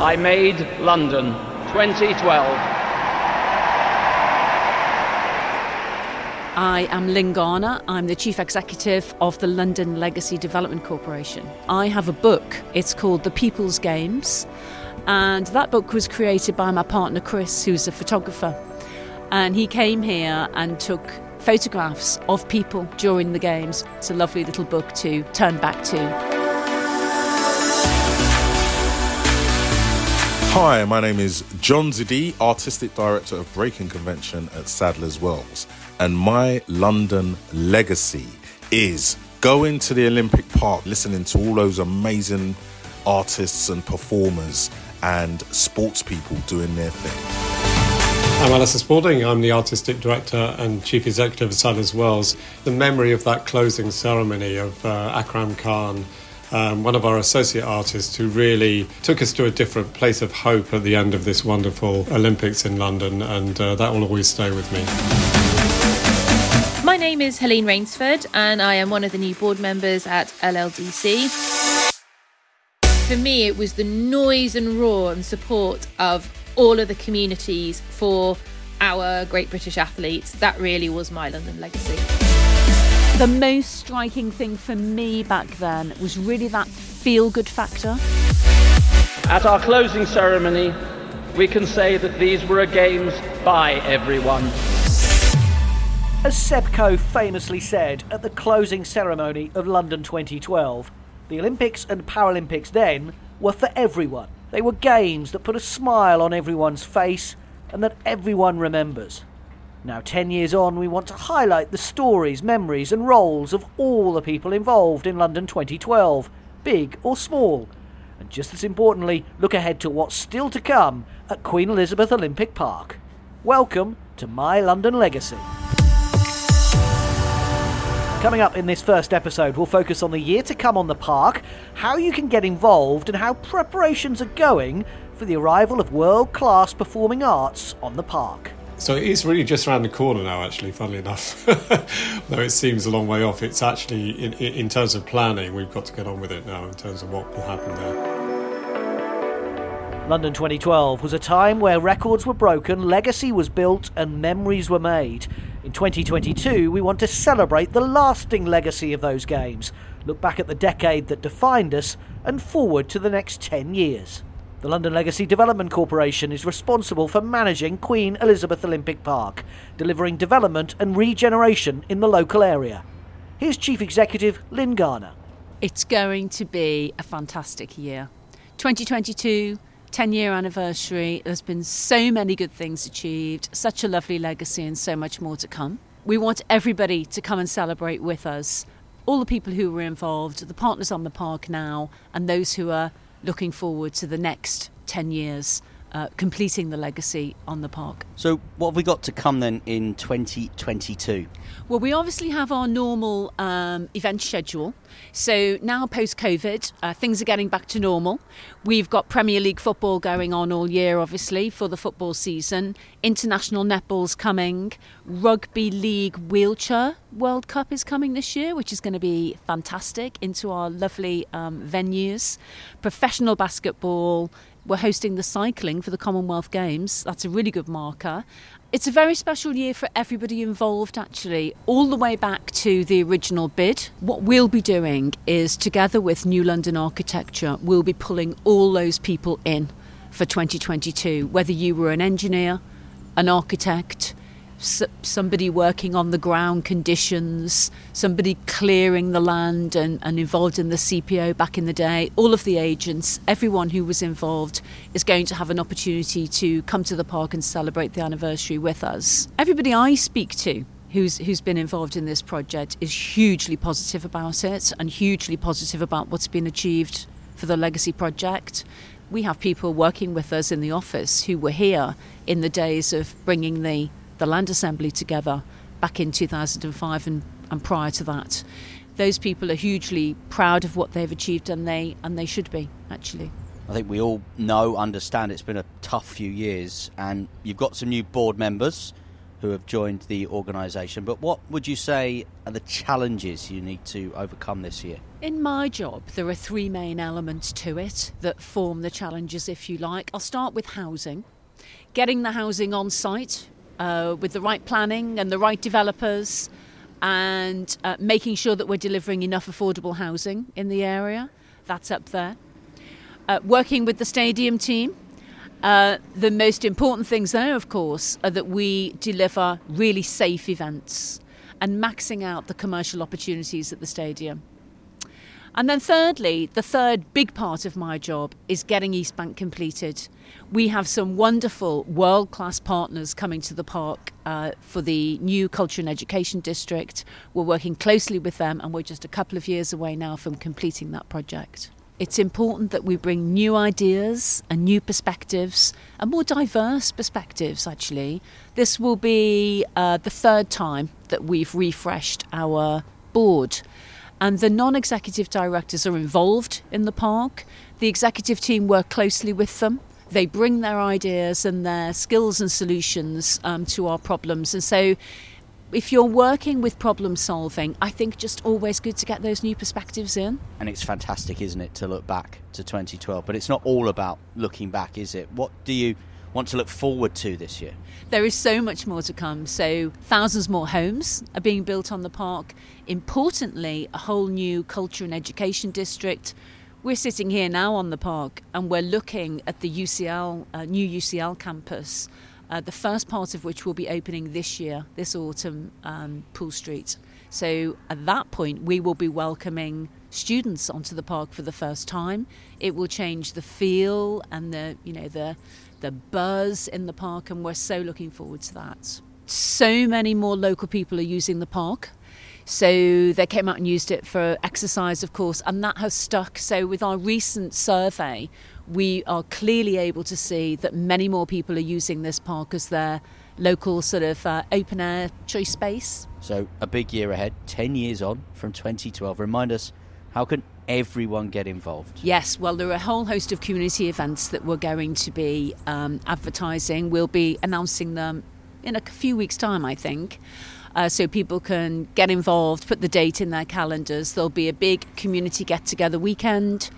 I made London 2012. I am Lyn Garner. I'm the Chief Executive of the London Legacy Development Corporation. I have a book. It's called The People's Games. And that book was created by my partner Chris, who's a photographer. And he came here and took photographs of people during the games. It's a lovely little book to turn back to. Hi, my name is Jonzi D, Artistic Director of Breaking Convention at Sadler's Wells and my London legacy is going to the Olympic Park, listening to all those amazing artists and performers and sports people doing their thing. I'm Alistair Spalding. I'm the Artistic Director and Chief Executive of Sadler's Wells. The memory of that closing ceremony of uh, Akram Khan, um, one of our associate artists who really took us to a different place of hope at the end of this wonderful Olympics in London, and uh, that will always stay with me. My name is Helene Raynsford, and I am one of the new board members at LLDC. For me, it was the noise and roar and support of all of the communities for our great British athletes. That really was my London legacy. The most striking thing for me back then was really that feel good factor. At our closing ceremony, we can say that these were a games by everyone. As Seb Coe famously said at the closing ceremony of London 2012, the Olympics and Paralympics then were for everyone. They were games that put a smile on everyone's face and that everyone remembers. Now, 10 years on, we want to highlight the stories, memories, and roles of all the people involved in London 2012, big or small. And just as importantly, look ahead to what's still to come at Queen Elizabeth Olympic Park. Welcome to My London Legacy. Coming up in this first episode, we'll focus on the year to come on the park, how you can get involved, and how preparations are going for the arrival of world class performing arts on the park. So it is really just around the corner now, actually, funnily enough. Though it seems a long way off, it's actually, in, in terms of planning, we've got to get on with it now in terms of what will happen there. London 2012 was a time where records were broken, legacy was built, and memories were made. In 2022, we want to celebrate the lasting legacy of those games, look back at the decade that defined us, and forward to the next 10 years. The London Legacy Development Corporation is responsible for managing Queen Elizabeth Olympic Park, delivering development and regeneration in the local area. Here's Chief Executive Lyn Garner. It's going to be a fantastic year. 2022 10 year anniversary. There's been so many good things achieved, such a lovely legacy, and so much more to come. We want everybody to come and celebrate with us. All the people who were involved, the partners on the park now, and those who are looking forward to the next 10 years uh, completing the legacy on the park. So, what have we got to come then in 2022? Well, we obviously have our normal um, event schedule. So, now post COVID, uh, things are getting back to normal. We've got Premier League football going on all year, obviously, for the football season. International netball's coming. Rugby League Wheelchair World Cup is coming this year, which is going to be fantastic into our lovely um, venues. Professional basketball, we're hosting the cycling for the Commonwealth Games. That's a really good marker. It's a very special year for everybody involved, actually, all the way back to the original bid. What we'll be doing is, together with New London Architecture, we'll be pulling all those people in for 2022, whether you were an engineer, an architect, somebody working on the ground conditions, somebody clearing the land and, and involved in the CPO back in the day, all of the agents, everyone who was involved is going to have an opportunity to come to the park and celebrate the anniversary with us. Everybody I speak to who's who's been involved in this project is hugely positive about it and hugely positive about what's been achieved for the legacy project. We have people working with us in the office who were here in the days of bringing the the Land Assembly together back in 2005 and, and prior to that. Those people are hugely proud of what they've achieved, and they and they should be actually. I think we all know, understand it's been a tough few years, and you've got some new board members. who have joined the organisation. But what would you say are the challenges you need to overcome this year? In my job, there are three main elements to it that form the challenges, if you like. I'll start with housing. Getting the housing on site uh, with the right planning and the right developers, and uh, making sure that we're delivering enough affordable housing in the area. That's up there. Uh, working with the stadium team uh, the most important things there, of course, are that we deliver really safe events and maxing out the commercial opportunities at the stadium. And then, thirdly, the third big part of my job is getting East Bank completed. We have some wonderful world class partners coming to the park uh, for the new Culture and Education District. We're working closely with them, and we're just a couple of years away now from completing that project. It's important that we bring new ideas and new perspectives and more diverse perspectives, actually. This will be uh, the third time that we've refreshed our board. And the non executive directors are involved in the park. The executive team work closely with them. They bring their ideas and their skills and solutions um, to our problems. And so if you're working with problem solving, I think just always good to get those new perspectives in. And it's fantastic, isn't it, to look back to 2012? But it's not all about looking back, is it? What do you want to look forward to this year? There is so much more to come. So, thousands more homes are being built on the park. Importantly, a whole new culture and education district. We're sitting here now on the park and we're looking at the UCL, uh, new UCL campus uh, the first part of which will be opening this year, this autumn, um, Pool Street. So at that point, we will be welcoming students onto the park for the first time. It will change the feel and the you know the the buzz in the park, and we're so looking forward to that. So many more local people are using the park. So they came out and used it for exercise, of course, and that has stuck. So with our recent survey, we are clearly able to see that many more people are using this park as their local sort of uh, open air choice space. So a big year ahead, 10 years on from 2012. Remind us, how can everyone get involved? Yes, well, there are a whole host of community events that we're going to be um, advertising. We'll be announcing them in a few weeks' time, I think. Uh, so people can get involved, put the date in their calendars. There'll be a big community get together weekend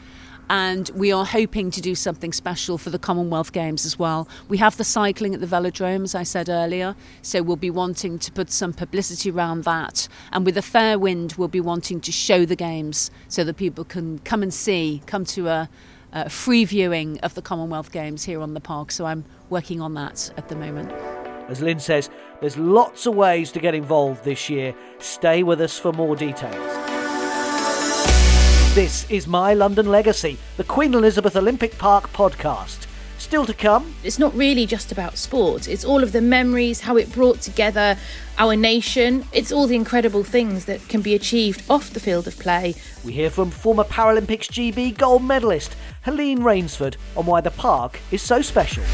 and we are hoping to do something special for the Commonwealth Games as well. We have the cycling at the velodrome, as I said earlier, so we'll be wanting to put some publicity around that. And with a fair wind, we'll be wanting to show the games so that people can come and see, come to a, a free viewing of the Commonwealth Games here on the park. So I'm working on that at the moment. As Lyn says, there's lots of ways to get involved this year. Stay with us for more details. This is My London Legacy, the Queen Elizabeth Olympic Park podcast. Still to come. It's not really just about sport, it's all of the memories, how it brought together our nation. It's all the incredible things that can be achieved off the field of play. We hear from former Paralympics GB gold medalist Helene Raynsford on why the park is so special.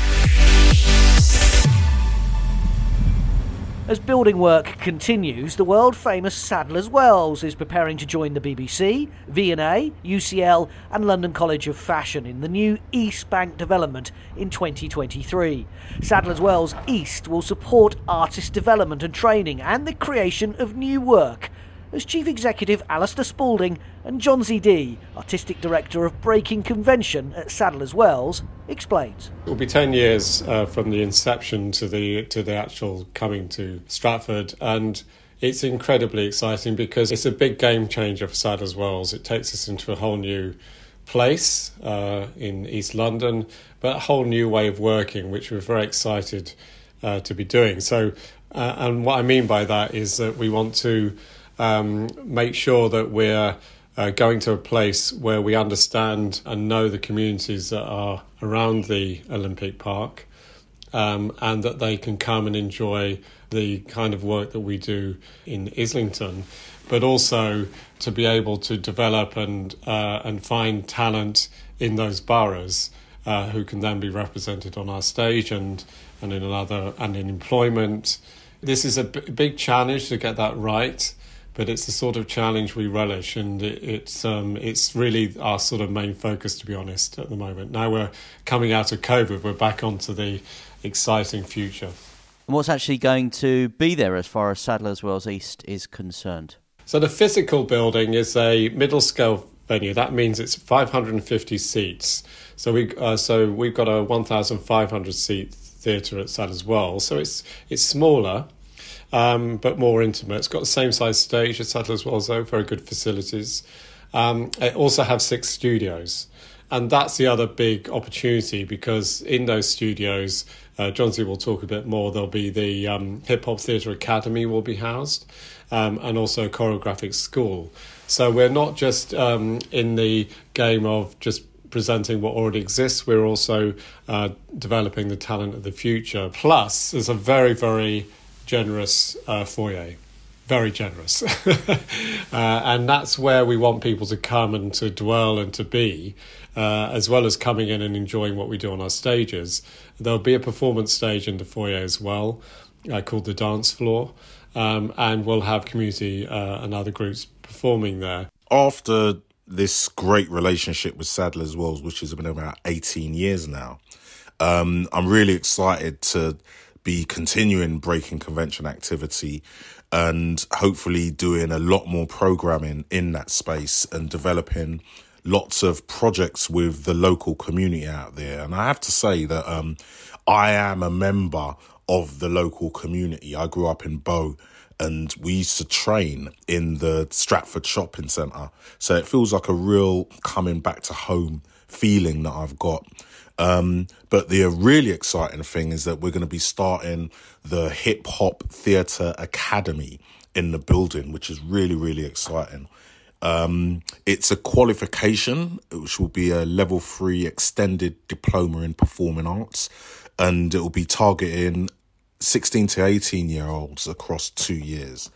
As building work continues, the world famous Sadler's Wells is preparing to join the BBC, V&A, UCL and London College of Fashion in the new East Bank development in 2023. Sadler's Wells East will support artist development and training and the creation of new work as Chief Executive Alistair Spalding and Jonzi D, Artistic Director of Breaking Convention at Sadler's Wells, explains. It will be 10 years uh, from the inception to the, to the actual coming to Stratford and it's incredibly exciting because it's a big game changer for Sadler's Wells. It takes us into a whole new place uh, in East London, but a whole new way of working, which we're very excited uh, to be doing. So, uh, and what I mean by that is that we want to um, make sure that we're uh, going to a place where we understand and know the communities that are around the Olympic Park um, and that they can come and enjoy the kind of work that we do in Islington, but also to be able to develop and, uh, and find talent in those boroughs. Uh, who can then be represented on our stage and, and in another and in employment. This is a b- big challenge to get that right but it's the sort of challenge we relish, and it, it's um, it's really our sort of main focus, to be honest, at the moment. Now we're coming out of COVID, we're back onto the exciting future. And what's actually going to be there as far as Sadler's Wells East is concerned? So the physical building is a middle scale venue. That means it's 550 seats. So we uh, so we've got a 1,500 seat theatre at Sadler's Wells. So it's it's smaller, um, but more intimate. It's got the same size stage as Sadler's Wells, though. Very good facilities. Um, it also has six studios. And that's the other big opportunity because in those studios, uh, Jonzi will talk a bit more. There'll be the um, Hip Hop Theatre Academy will be housed, um, and also choreographic school. So we're not just um, in the game of just presenting what already exists. We're also uh, developing the talent of the future. Plus, there's a very very generous uh, foyer very generous. uh, and that's where we want people to come and to dwell and to be, uh, as well as coming in and enjoying what we do on our stages. There'll be a performance stage in the foyer as well, uh, called the dance floor, um, and we'll have community uh, and other groups performing there. After this great relationship with Sadler's Wells, which has been about 18 years now, um, I'm really excited to be continuing breaking convention activity and hopefully doing a lot more programming in that space and developing lots of projects with the local community out there. And I have to say that um, I am a member of the local community. I grew up in Bow and we used to train in the Stratford Shopping Centre. So it feels like a real coming back to home feeling that I've got. Um, but the really exciting thing is that we're going to be starting the Hip Hop Theatre Academy in the building, which is really, really exciting. Um, it's a qualification, which will be a level three extended diploma in performing arts, and it will be targeting 16 to 18 year olds across two years.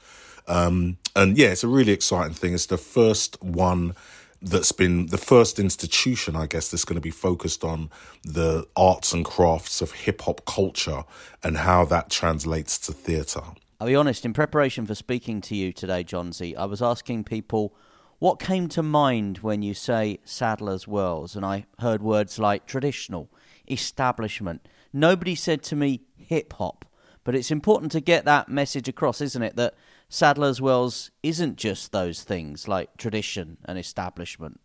Um, and yeah, it's a really exciting thing. It's the first one that's been the first institution, I guess, that's going to be focused on the arts and crafts of hip hop culture and how that translates to theatre. I'll be honest, in preparation for speaking to you today, Jonzi, I was asking people what came to mind when you say Sadler's Wells, and I heard words like traditional, establishment. Nobody said to me hip hop, but it's important to get that message across, isn't it? That Sadler's Wells isn't just those things like tradition and establishment.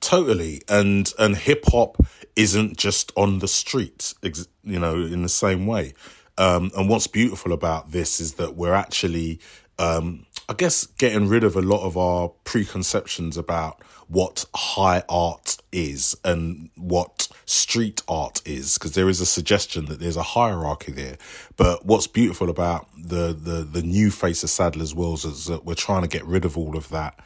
Totally, and and hip hop isn't just on the streets, you know, in the same way. Um, and what's beautiful about this is that we're actually, um, I guess, getting rid of a lot of our preconceptions about what high art is and what street art is because there is a suggestion that there's a hierarchy there. But what's beautiful about the the the new face of Sadler's Wells is that we're trying to get rid of all of that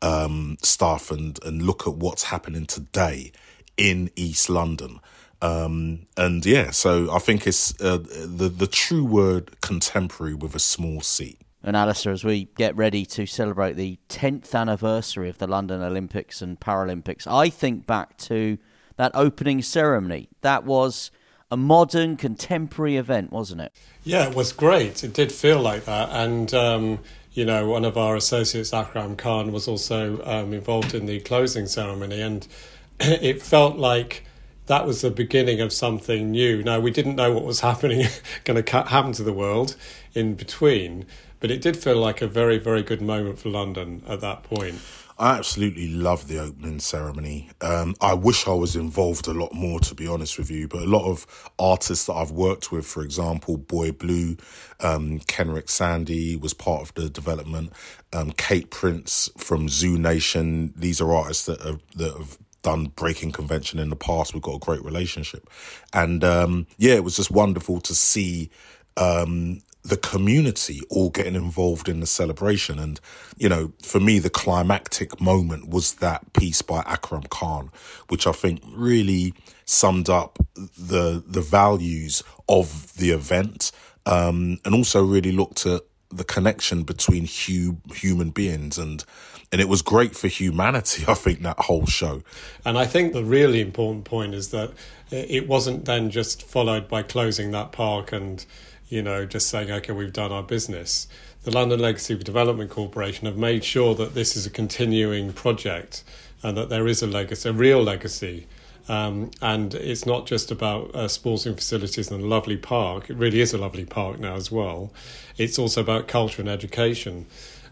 um, stuff and and look at what's happening today in East London. Um, and yeah so I think it's uh, the the true word contemporary with a small c and Alistair, as we get ready to celebrate the 10th anniversary of the London Olympics and Paralympics, I think back to that opening ceremony. That was a modern, contemporary event, wasn't it? Yeah, it was great. It did feel like that. And, um, you know, one of our associates, Akram Khan, was also um, involved in the closing ceremony. And it felt like that was the beginning of something new. Now, we didn't know what was happening, going to happen to the world in between but it did feel like a very, very good moment for London at that point. I absolutely love the opening ceremony. Um, I wish I was involved a lot more, to be honest with you. But a lot of artists that I've worked with, for example, Boy Blue, um, Kenrick Sandy was part of the development. Um, Kate Prince from Zoo Nation. These are artists that have, that have done breaking convention in the past. We've got a great relationship, and um, yeah, it was just wonderful to see um, the community all getting involved in the celebration. And, you know, for me, the climactic moment was that piece by Akram Khan, which I think really summed up the, the values of the event. Um, and also really looked at the connection between hu- human beings and, and it was great for humanity, I think, that whole show. And I think the really important point is that it wasn't then just followed by closing that park and you know, just saying, okay, we've done our business. The London Legacy Development Corporation have made sure that this is a continuing project and that there is a legacy, a real legacy Um, and it's not just about uh, sporting facilities and a lovely park. It really is a lovely park now as well. It's also about culture and education,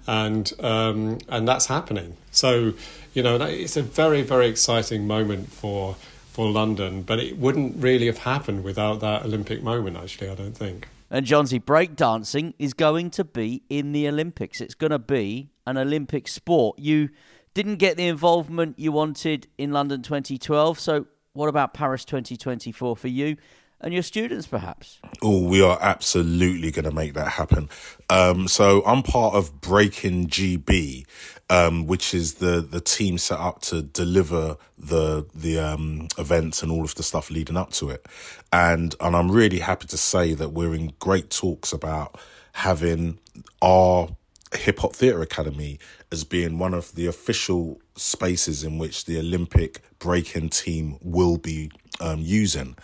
and um, and that's happening. So you know it's a very very exciting moment for for London. But it wouldn't really have happened without that Olympic moment. Actually, I don't think. And Jonzi, breakdancing is going to be in the Olympics. It's going to be an Olympic sport. You didn't get the involvement you wanted in London 2012. So, what about Paris 2024 for you? And your students, perhaps? Oh, we are absolutely going to make that happen. Um, so I'm part of Breaking GB, um, which is the the team set up to deliver the the um, events and all of the stuff leading up to it. And and I'm really happy to say that we're in great talks about having our Hip Hop Theatre Academy as being one of the official spaces in which the Olympic breaking team will be um, using.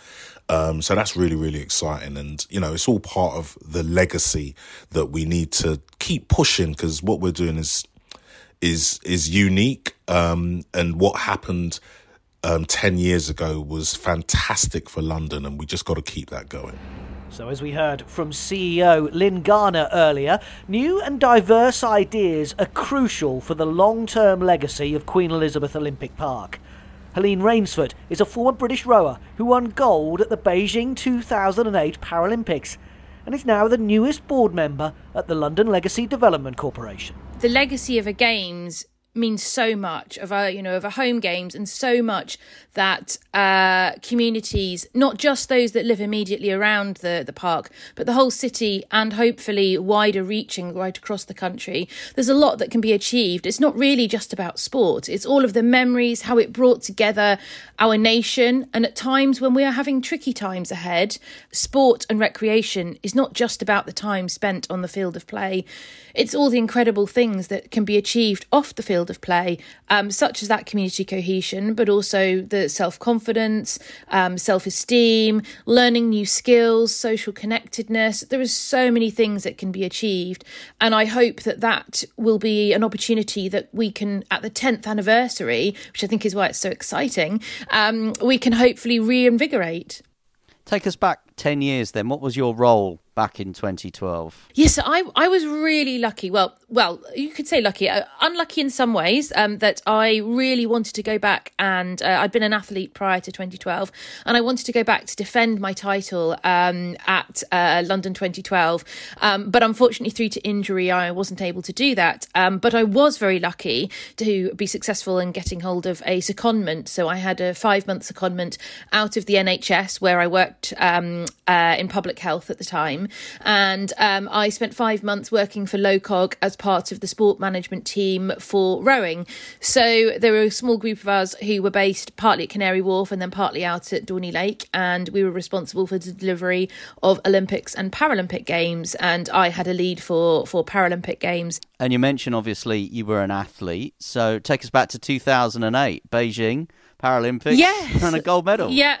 Um, so that's really, really exciting. And, you know, it's all part of the legacy that we need to keep pushing because what we're doing is, is, is unique. Um, and what happened, um, 10 years ago was fantastic for London and we just got to keep that going. So, as we heard from CEO Lyn Garner earlier, new and diverse ideas are crucial for the long term legacy of Queen Elizabeth Olympic Park. Helene Raynsford is a former British rower who won gold at the Beijing 2008 Paralympics and is now the newest board member at the London Legacy Development Corporation. The legacy of a Games means so much of our you know of our home games and so much that uh, communities not just those that live immediately around the the park but the whole city and hopefully wider reaching right across the country. There's a lot that can be achieved. It's not really just about sport. It's all of the memories how it brought together our nation. And at times when we are having tricky times ahead sport and recreation is not just about the time spent on the field of play it's all the incredible things that can be achieved off the field of play, um, such as that community cohesion, but also the self confidence, um, self esteem, learning new skills, social connectedness. There are so many things that can be achieved. And I hope that that will be an opportunity that we can, at the 10th anniversary, which I think is why it's so exciting, um, we can hopefully reinvigorate. Take us back 10 years then. What was your role back in 2012? Yes, I I was really lucky. Well, well, you could say lucky, uh, unlucky in some ways. Um, that I really wanted to go back, and uh, I'd been an athlete prior to 2012, and I wanted to go back to defend my title um, at uh, London 2012. Um, but unfortunately, through to injury, I wasn't able to do that. Um, but I was very lucky to be successful in getting hold of a secondment. So I had a five month secondment out of the NHS where I worked um, uh, in public health at the time. And um, I spent five months working for LOCOG as part of the sport management team for rowing. So there were a small group of us who were based partly at Canary Wharf and then partly out at Dorney Lake. And we were responsible for the delivery of Olympics and Paralympic Games. And I had a lead for, for Paralympic Games. And you mentioned, obviously, you were an athlete. So take us back to 2008, Beijing. Paralympics yes. and a gold medal. Yeah,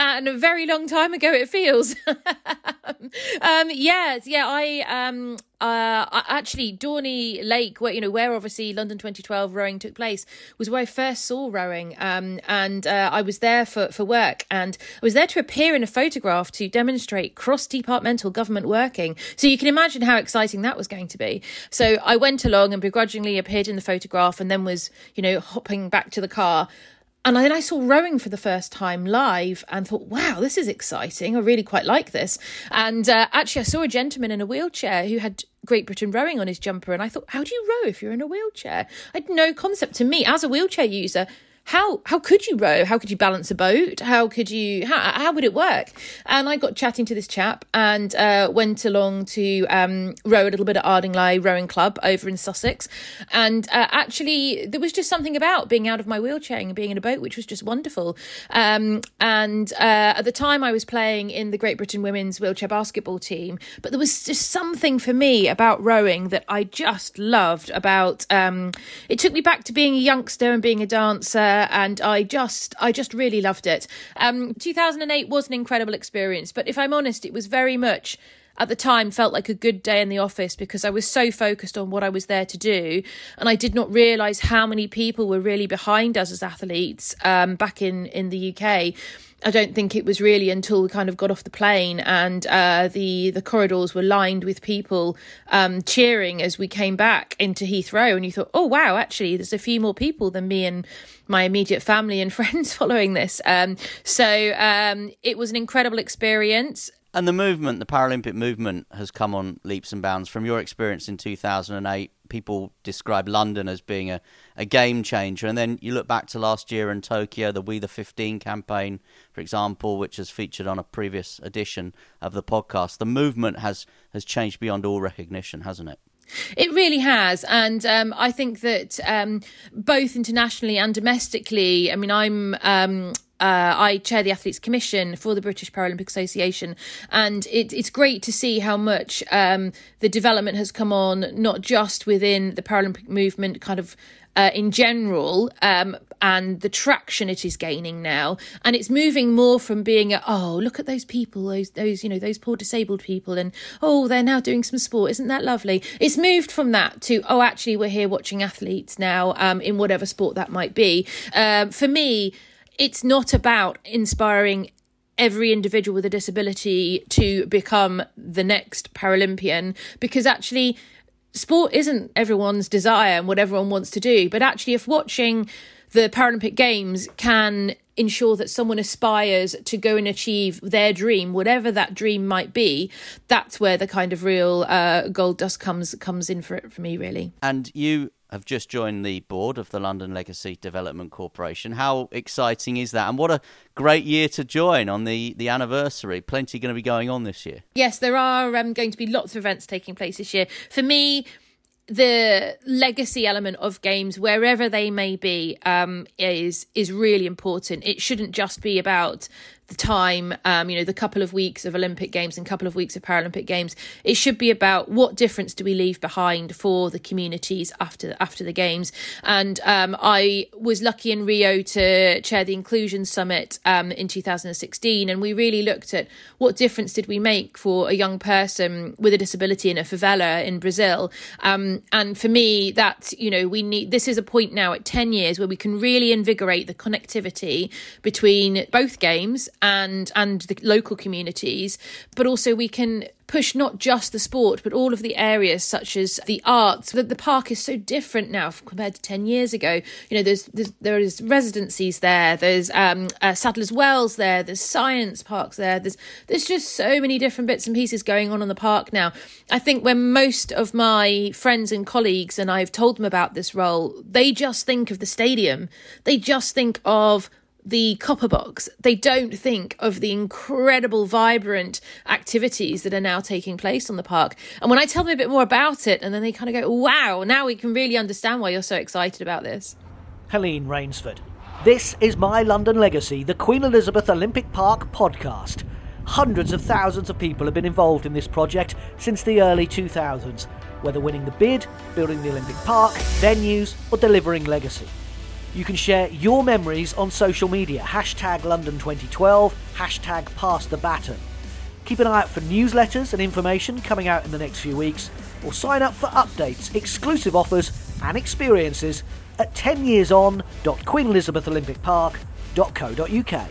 and a very long time ago it feels. um, yes, yeah, I um, uh, actually Dorney Lake, where you know where obviously London 2012 rowing took place, was where I first saw rowing, um, and uh, I was there for for work, and I was there to appear in a photograph to demonstrate cross departmental government working. So you can imagine how exciting that was going to be. So I went along and begrudgingly appeared in the photograph, and then was you know hopping back to the car and then I saw rowing for the first time live and thought, wow, this is exciting. I really quite like this. And uh, actually, I saw a gentleman in a wheelchair who had Great Britain rowing on his jumper. And I thought, how do you row if you're in a wheelchair? I had no concept to me as a wheelchair user how how could you row? How could you balance a boat? How could you how how would it work? And I got chatting to this chap and uh, went along to um, row a little bit at Ardingly Rowing Club over in Sussex. And uh, actually, there was just something about being out of my wheelchair and being in a boat, which was just wonderful. Um, and uh, at the time, I was playing in the Great Britain women's wheelchair basketball team, but there was just something for me about rowing that I just loved. About um, it took me back to being a youngster and being a dancer and I just I just really loved it. Um, 2008 was an incredible experience, but if I'm honest, it was very much at the time felt like a good day in the office because I was so focused on what I was there to do. And I did not realise how many people were really behind us as athletes um, back in, in the UK. I don't think it was really until we kind of got off the plane and uh, the the corridors were lined with people um, cheering as we came back into Heathrow, and you thought, oh wow, actually, there's a few more people than me and my immediate family and friends following this. Um, so um, it was an incredible experience. And the movement, the Paralympic movement, has come on leaps and bounds. From your experience in 2008, people describe London as being a, a game changer. And then you look back to last year in Tokyo, the We the 15 campaign, for example, which has featured on a previous edition of the podcast. The movement has, has changed beyond all recognition, hasn't it? It really has, and um, I think that um, both internationally and domestically. I mean, I'm. Um, uh, I chair the Athletes Commission for the British Paralympic Association, and it, it's great to see how much um, the development has come on, not just within the Paralympic movement, kind of uh, in general um, and the traction it is gaining now. And it's moving more from being a, oh look at those people those those you know those poor disabled people and oh they're now doing some sport. Isn't that lovely? It's moved from that to oh actually we're here watching athletes now um, in whatever sport that might be. Um, for me it's not about inspiring every individual with a disability to become the next Paralympian because actually sport isn't everyone's desire and what everyone wants to do, but actually, if watching the Paralympic Games can ensure that someone aspires to go and achieve their dream, whatever that dream might be, that's where the kind of real uh, gold dust comes comes in for it for me, really. And you have just joined the board of the London Legacy Development Corporation. How exciting is that? And what a great year to join on the, the anniversary. Plenty going to be going on this year. Yes, there are um, going to be lots of events taking place this year. For me, the legacy element of games wherever they may be um, is is really important. It shouldn't just be about the time, um, you know, the couple of weeks of Olympic Games and couple of weeks of Paralympic Games. It should be about what difference do we leave behind for the communities after after the games. And um, I was lucky in Rio to chair the Inclusion Summit um, in 2016, and we really looked at what difference did we make for a young person with a disability in a favela in Brazil. Um, and for me, that you know, we need this is a point now at 10 years where we can really invigorate the connectivity between both games and and the local communities but also we can push not just the sport but all of the areas such as the arts. That the park is so different now compared to 10 years ago. You know there's, there's there is residencies there there's um uh, Sadler's Wells there there's science parks there there's there's just so many different bits and pieces going on in the park now. I think when most of my friends and colleagues and I've told them about this role they just think of the stadium. They just think of the copper box. They don't think of the incredible, vibrant activities that are now taking place on the park. And when I tell them a bit more about it, and then they kind of go, wow, now we can really understand why you're so excited about this. Helene Raynsford. This is My London Legacy, the Queen Elizabeth Olympic Park podcast. Hundreds of thousands of people have been involved in this project since the early 2000s, whether winning the bid, building the Olympic Park, venues, or delivering legacy. You can share your memories on social media, hashtag London 2012, hashtag pass the baton. Keep an eye out for newsletters and information coming out in the next few weeks, or sign up for updates, exclusive offers, and experiences at 10yearson.queenelizabetholympicpark.co.uk.